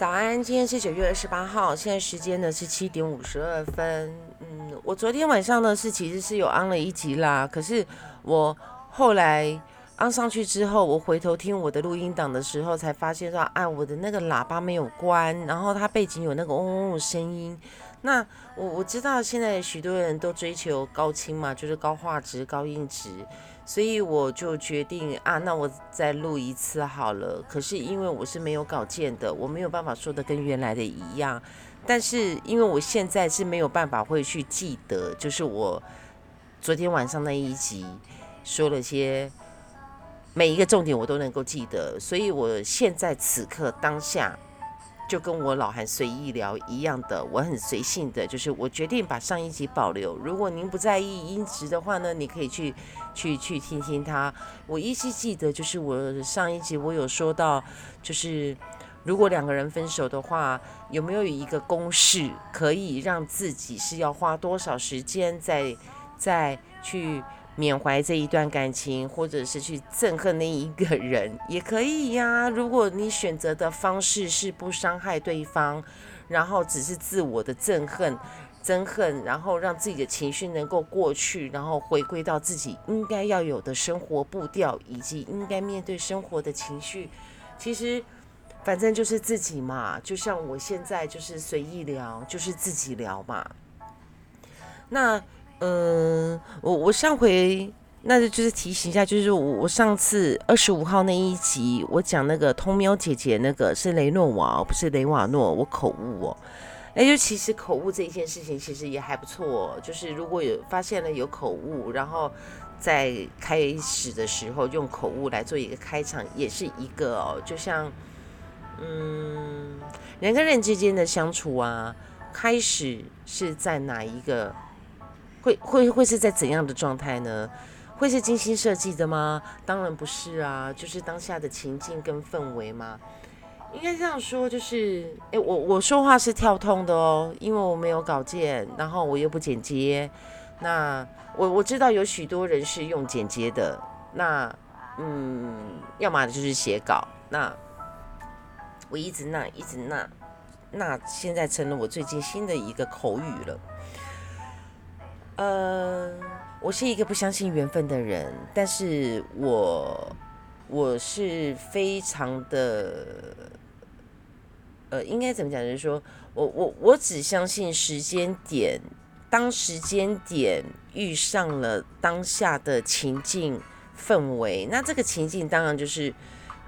早安，今天是九月二十八号，现在时间呢是七点五十二分。嗯，我昨天晚上呢是其实是有安了一集啦，可是我后来安上去之后，我回头听我的录音档的时候，才发现说，啊，我的那个喇叭没有关，然后它背景有那个嗡嗡嗡的声音。那我我知道现在许多人都追求高清嘛，就是高画质、高音质。所以我就决定啊，那我再录一次好了。可是因为我是没有稿件的，我没有办法说的跟原来的一样。但是因为我现在是没有办法会去记得，就是我昨天晚上那一集说了些每一个重点，我都能够记得。所以我现在此刻当下。就跟我老韩随意聊一样的，我很随性的，就是我决定把上一集保留。如果您不在意音质的话呢，你可以去去去听听它。我依稀记得，就是我上一集我有说到，就是如果两个人分手的话，有没有一个公式可以让自己是要花多少时间再再去。缅怀这一段感情，或者是去憎恨那一个人，也可以呀。如果你选择的方式是不伤害对方，然后只是自我的憎恨、憎恨，然后让自己的情绪能够过去，然后回归到自己应该要有的生活步调，以及应该面对生活的情绪，其实反正就是自己嘛。就像我现在就是随意聊，就是自己聊嘛。那。嗯，我我上回那就就是提醒一下，就是我我上次二十五号那一集，我讲那个通喵姐姐那个是雷诺瓦，不是雷瓦诺，我口误哦。哎，就其实口误这一件事情其实也还不错哦，就是如果有发现了有口误，然后在开始的时候用口误来做一个开场，也是一个哦，就像嗯人跟人之间的相处啊，开始是在哪一个？会会会是在怎样的状态呢？会是精心设计的吗？当然不是啊，就是当下的情境跟氛围嘛。应该这样说，就是诶，我我说话是跳通的哦，因为我没有稿件，然后我又不剪接。那我我知道有许多人是用剪接的，那嗯，要么就是写稿。那我一直那一直那那，现在成了我最近新的一个口语了。呃，我是一个不相信缘分的人，但是我我是非常的，呃，应该怎么讲？就是说我我我只相信时间点，当时间点遇上了当下的情境氛围，那这个情境当然就是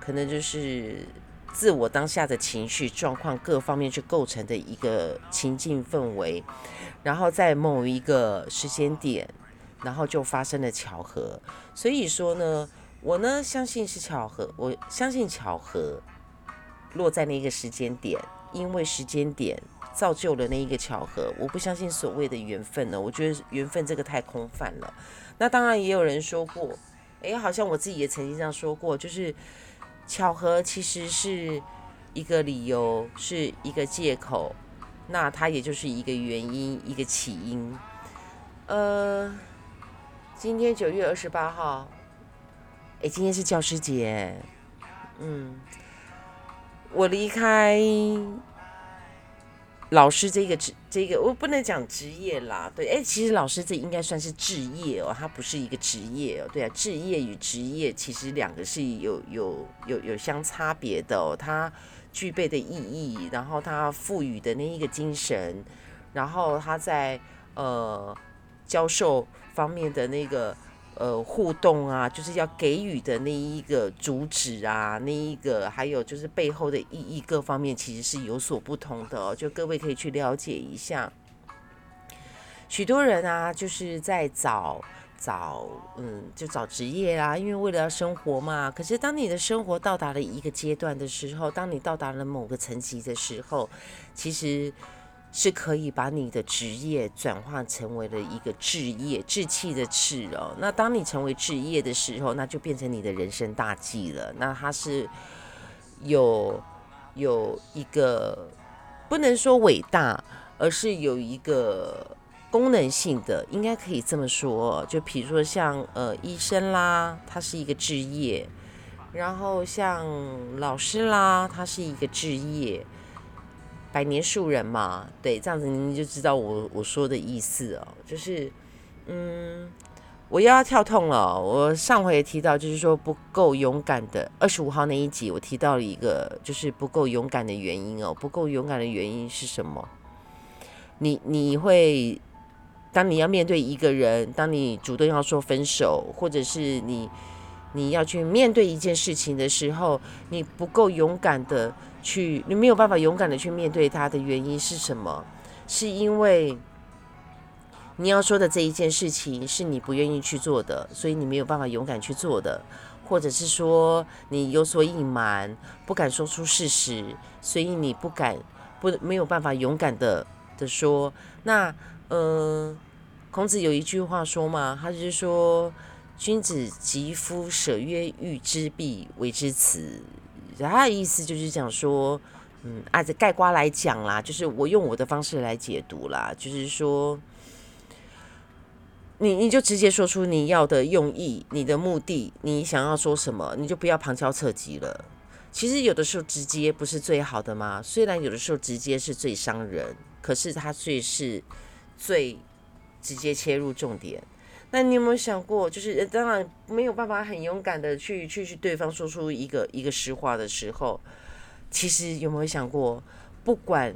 可能就是自我当下的情绪状况各方面去构成的一个情境氛围。然后在某一个时间点，然后就发生了巧合。所以说呢，我呢相信是巧合，我相信巧合落在那个时间点，因为时间点造就了那一个巧合。我不相信所谓的缘分呢，我觉得缘分这个太空泛了。那当然也有人说过，诶，好像我自己也曾经这样说过，就是巧合其实是一个理由，是一个借口。那它也就是一个原因，一个起因。呃，今天九月二十八号，哎，今天是教师节。嗯，我离开老师这个职，这个我不能讲职业啦。对，哎，其实老师这应该算是置业哦，它不是一个职业哦。对啊，置业与职业其实两个是有有有有相差别的哦，它。具备的意义，然后他赋予的那一个精神，然后他在呃教授方面的那个呃互动啊，就是要给予的那一个主旨啊，那一个还有就是背后的意义各方面其实是有所不同的哦，就各位可以去了解一下。许多人啊，就是在找。找嗯，就找职业啦，因为为了要生活嘛。可是当你的生活到达了一个阶段的时候，当你到达了某个层级的时候，其实是可以把你的职业转化成为了一个置业，志气的志哦。那当你成为置业的时候，那就变成你的人生大计了。那它是有有一个不能说伟大，而是有一个。功能性的应该可以这么说，就比如说像呃医生啦，他是一个置业；然后像老师啦，他是一个置业；百年树人嘛，对，这样子您就知道我我说的意思哦，就是嗯。我又要跳痛了。我上回也提到，就是说不够勇敢的二十五号那一集，我提到了一个就是不够勇敢的原因哦。不够勇敢的原因是什么？你你会当你要面对一个人，当你主动要说分手，或者是你你要去面对一件事情的时候，你不够勇敢的去，你没有办法勇敢的去面对它的原因是什么？是因为。你要说的这一件事情是你不愿意去做的，所以你没有办法勇敢去做的，或者是说你有所隐瞒，不敢说出事实，所以你不敢不没有办法勇敢的的说。那呃，孔子有一句话说嘛，他就是说，君子疾夫舍曰欲之必为之辞。他的意思就是讲说，嗯，按着盖瓜来讲啦，就是我用我的方式来解读啦，就是说。你你就直接说出你要的用意，你的目的，你想要说什么，你就不要旁敲侧击了。其实有的时候直接不是最好的吗？虽然有的时候直接是最伤人，可是它最是最直接切入重点。那你有没有想过，就是当然没有办法很勇敢的去去去对方说出一个一个实话的时候，其实有没有想过，不管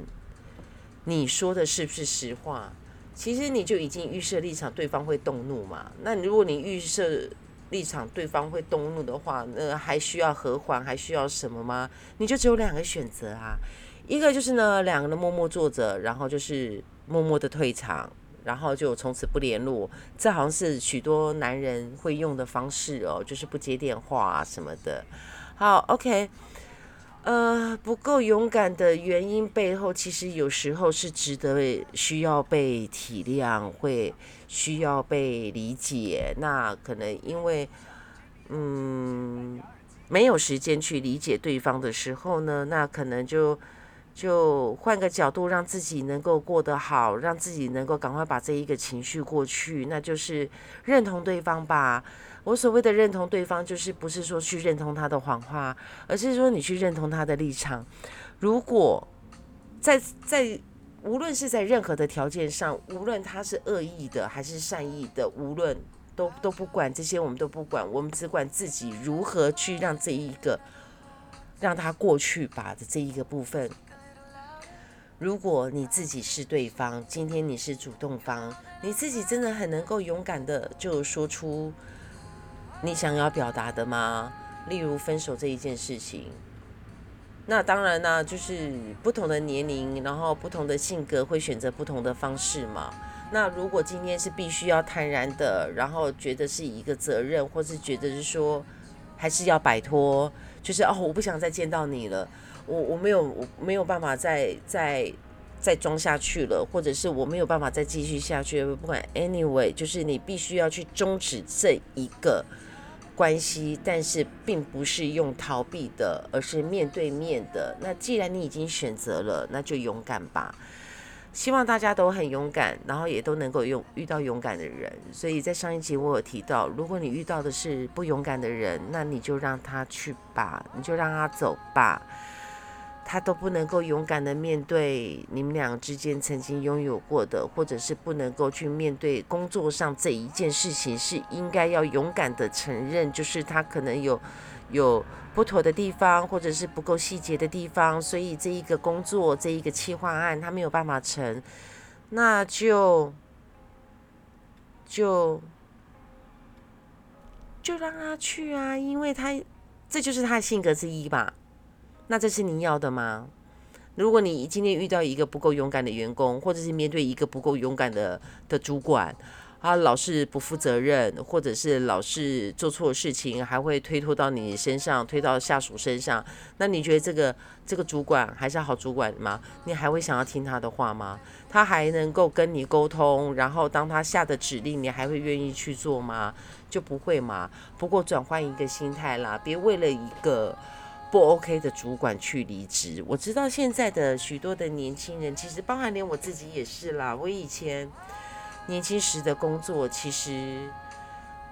你说的是不是实话？其实你就已经预设立场，对方会动怒嘛？那如果你预设立场，对方会动怒的话，那还需要和缓，还需要什么吗？你就只有两个选择啊，一个就是呢，两个人默默坐着，然后就是默默的退场，然后就从此不联络。这好像是许多男人会用的方式哦，就是不接电话啊什么的。好，OK。呃，不够勇敢的原因背后，其实有时候是值得需要被体谅，会需要被理解。那可能因为，嗯，没有时间去理解对方的时候呢，那可能就就换个角度，让自己能够过得好，让自己能够赶快把这一个情绪过去，那就是认同对方吧。我所谓的认同对方，就是不是说去认同他的谎话，而是说你去认同他的立场。如果在在无论是在任何的条件上，无论他是恶意的还是善意的，无论都都不管这些，我们都不管，我们只管自己如何去让这一个让他过去吧的这一个部分。如果你自己是对方，今天你是主动方，你自己真的很能够勇敢的就说出。你想要表达的吗？例如分手这一件事情，那当然呢，就是不同的年龄，然后不同的性格会选择不同的方式嘛。那如果今天是必须要坦然的，然后觉得是一个责任，或是觉得是说还是要摆脱，就是哦，我不想再见到你了，我我没有我没有办法再再再装下去了，或者是我没有办法再继续下去，不管 anyway，就是你必须要去终止这一个。关系，但是并不是用逃避的，而是面对面的。那既然你已经选择了，那就勇敢吧。希望大家都很勇敢，然后也都能够用遇到勇敢的人。所以在上一集我有提到，如果你遇到的是不勇敢的人，那你就让他去吧，你就让他走吧。他都不能够勇敢的面对你们俩之间曾经拥有过的，或者是不能够去面对工作上这一件事情，是应该要勇敢的承认，就是他可能有有不妥的地方，或者是不够细节的地方，所以这一个工作这一个企划案他没有办法成，那就就就让他去啊，因为他这就是他的性格之一吧。那这是你要的吗？如果你今天遇到一个不够勇敢的员工，或者是面对一个不够勇敢的的主管，他老是不负责任，或者是老是做错事情，还会推脱到你身上，推到下属身上，那你觉得这个这个主管还是好主管吗？你还会想要听他的话吗？他还能够跟你沟通，然后当他下的指令，你还会愿意去做吗？就不会嘛。不过转换一个心态啦，别为了一个。不 OK 的主管去离职，我知道现在的许多的年轻人，其实包含连我自己也是啦。我以前年轻时的工作，其实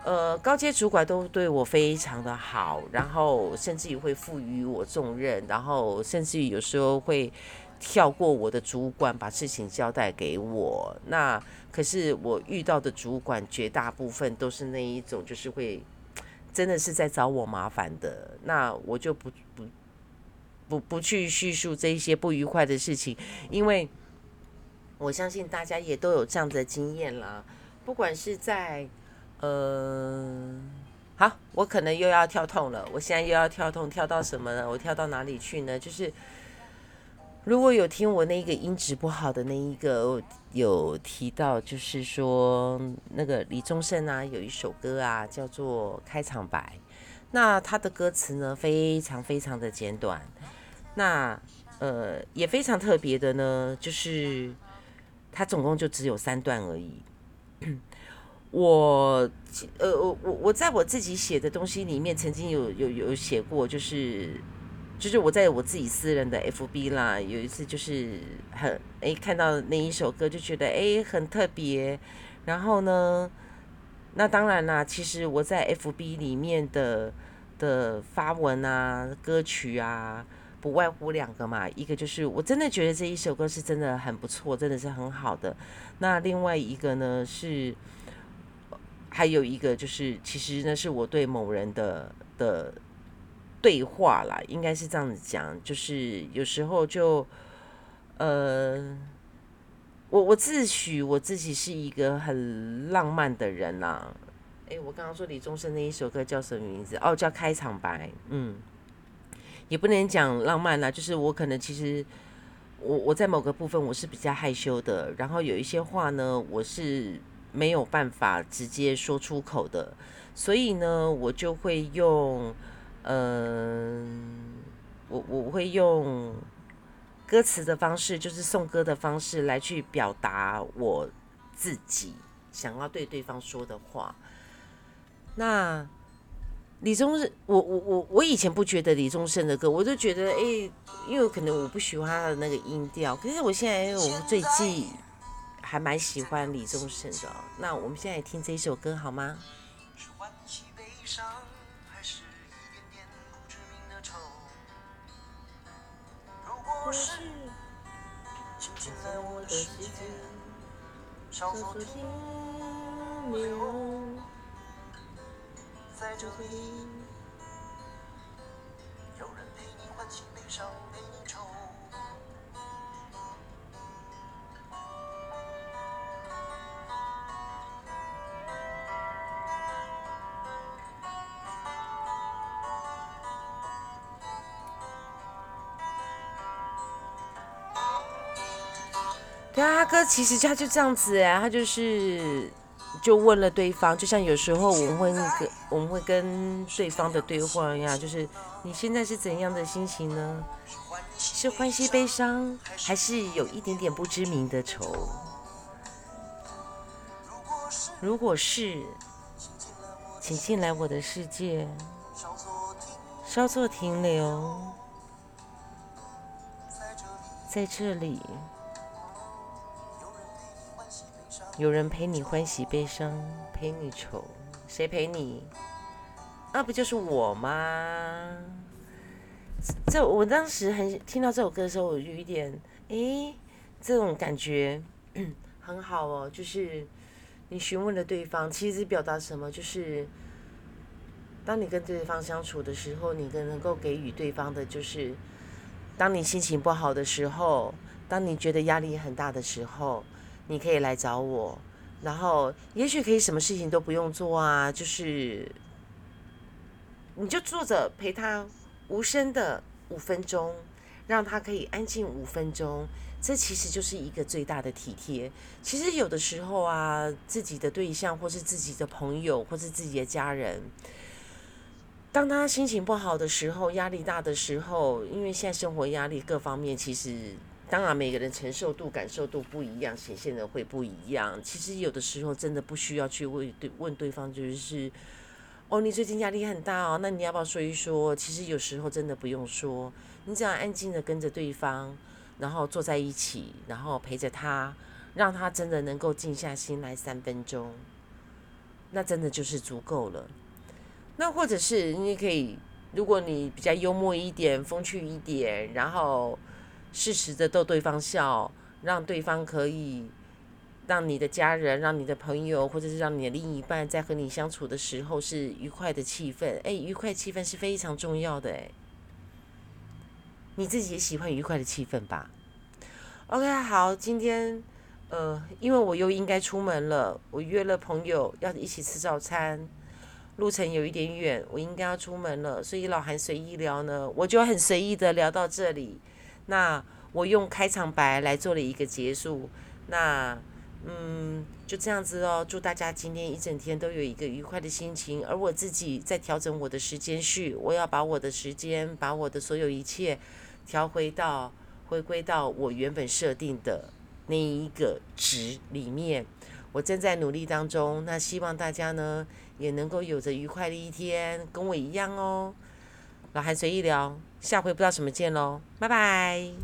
呃高阶主管都对我非常的好，然后甚至于会赋予我重任，然后甚至于有时候会跳过我的主管，把事情交代给我。那可是我遇到的主管绝大部分都是那一种，就是会真的是在找我麻烦的。那我就不不不不去叙述这一些不愉快的事情，因为我相信大家也都有这样的经验啦。不管是在呃，好，我可能又要跳痛了。我现在又要跳痛，跳到什么呢？我跳到哪里去呢？就是。如果有听我那个音质不好的那一个有提到，就是说那个李宗盛啊，有一首歌啊，叫做《开场白》。那他的歌词呢，非常非常的简短。那呃，也非常特别的呢，就是他总共就只有三段而已。我呃，我我我在我自己写的东西里面，曾经有有有写过，就是。就是我在我自己私人的 FB 啦，有一次就是很诶看到那一首歌就觉得诶很特别，然后呢，那当然啦，其实我在 FB 里面的的发文啊、歌曲啊，不外乎两个嘛，一个就是我真的觉得这一首歌是真的很不错，真的是很好的。那另外一个呢是，还有一个就是其实呢是我对某人的的。对话啦，应该是这样子讲，就是有时候就，呃，我我自诩我自己是一个很浪漫的人呐。哎，我刚刚说李宗盛那一首歌叫什么名字？哦，叫《开场白》。嗯，也不能讲浪漫啦，就是我可能其实我我在某个部分我是比较害羞的，然后有一些话呢，我是没有办法直接说出口的，所以呢，我就会用。嗯，我我会用歌词的方式，就是颂歌的方式来去表达我自己想要对对方说的话。那李宗盛，我我我我以前不觉得李宗盛的歌，我就觉得哎，因为可能我不喜欢他的那个音调。可是我现在我最近还蛮喜欢李宗盛的。那我们现在听这首歌好吗？是。我的世界，稍作停留，在这里，对啊，哥，其实他就这样子哎，他就是就问了对方，就像有时候我们会跟我们会跟对方的对话一样，就是你现在是怎样的心情呢？是欢喜悲伤，还是有一点点不知名的愁？如果是，请进来我的世界，稍作停留，在这里。有人陪你欢喜悲伤，陪你愁，谁陪你？那不就是我吗？这我当时很听到这首歌的时候，我就有一点，诶，这种感觉很好哦。就是你询问了对方，其实表达什么？就是当你跟对方相处的时候，你更能够给予对方的，就是当你心情不好的时候，当你觉得压力很大的时候。你可以来找我，然后也许可以什么事情都不用做啊，就是你就坐着陪他无声的五分钟，让他可以安静五分钟，这其实就是一个最大的体贴。其实有的时候啊，自己的对象或是自己的朋友或是自己的家人，当他心情不好的时候，压力大的时候，因为现在生活压力各方面其实。当然，每个人承受度、感受度不一样，显现的会不一样。其实有的时候真的不需要去问对问对方，就是哦，你最近压力很大哦，那你要不要说一说？其实有时候真的不用说，你只要安静的跟着对方，然后坐在一起，然后陪着他，让他真的能够静下心来三分钟，那真的就是足够了。那或者是你也可以，如果你比较幽默一点、风趣一点，然后。适时的逗对方笑，让对方可以，让你的家人、让你的朋友，或者是让你的另一半，在和你相处的时候是愉快的气氛。哎，愉快气氛是非常重要的哎。你自己也喜欢愉快的气氛吧？OK，好，今天呃，因为我又应该出门了，我约了朋友要一起吃早餐，路程有一点远，我应该要出门了，所以老韩随意聊呢，我就很随意的聊到这里。那我用开场白来做了一个结束，那嗯，就这样子哦。祝大家今天一整天都有一个愉快的心情，而我自己在调整我的时间序，我要把我的时间，把我的所有一切。调回到，回归到我原本设定的那一个值里面，我正在努力当中。那希望大家呢也能够有着愉快的一天，跟我一样哦。老韩随意聊，下回不知道什么见喽，拜拜。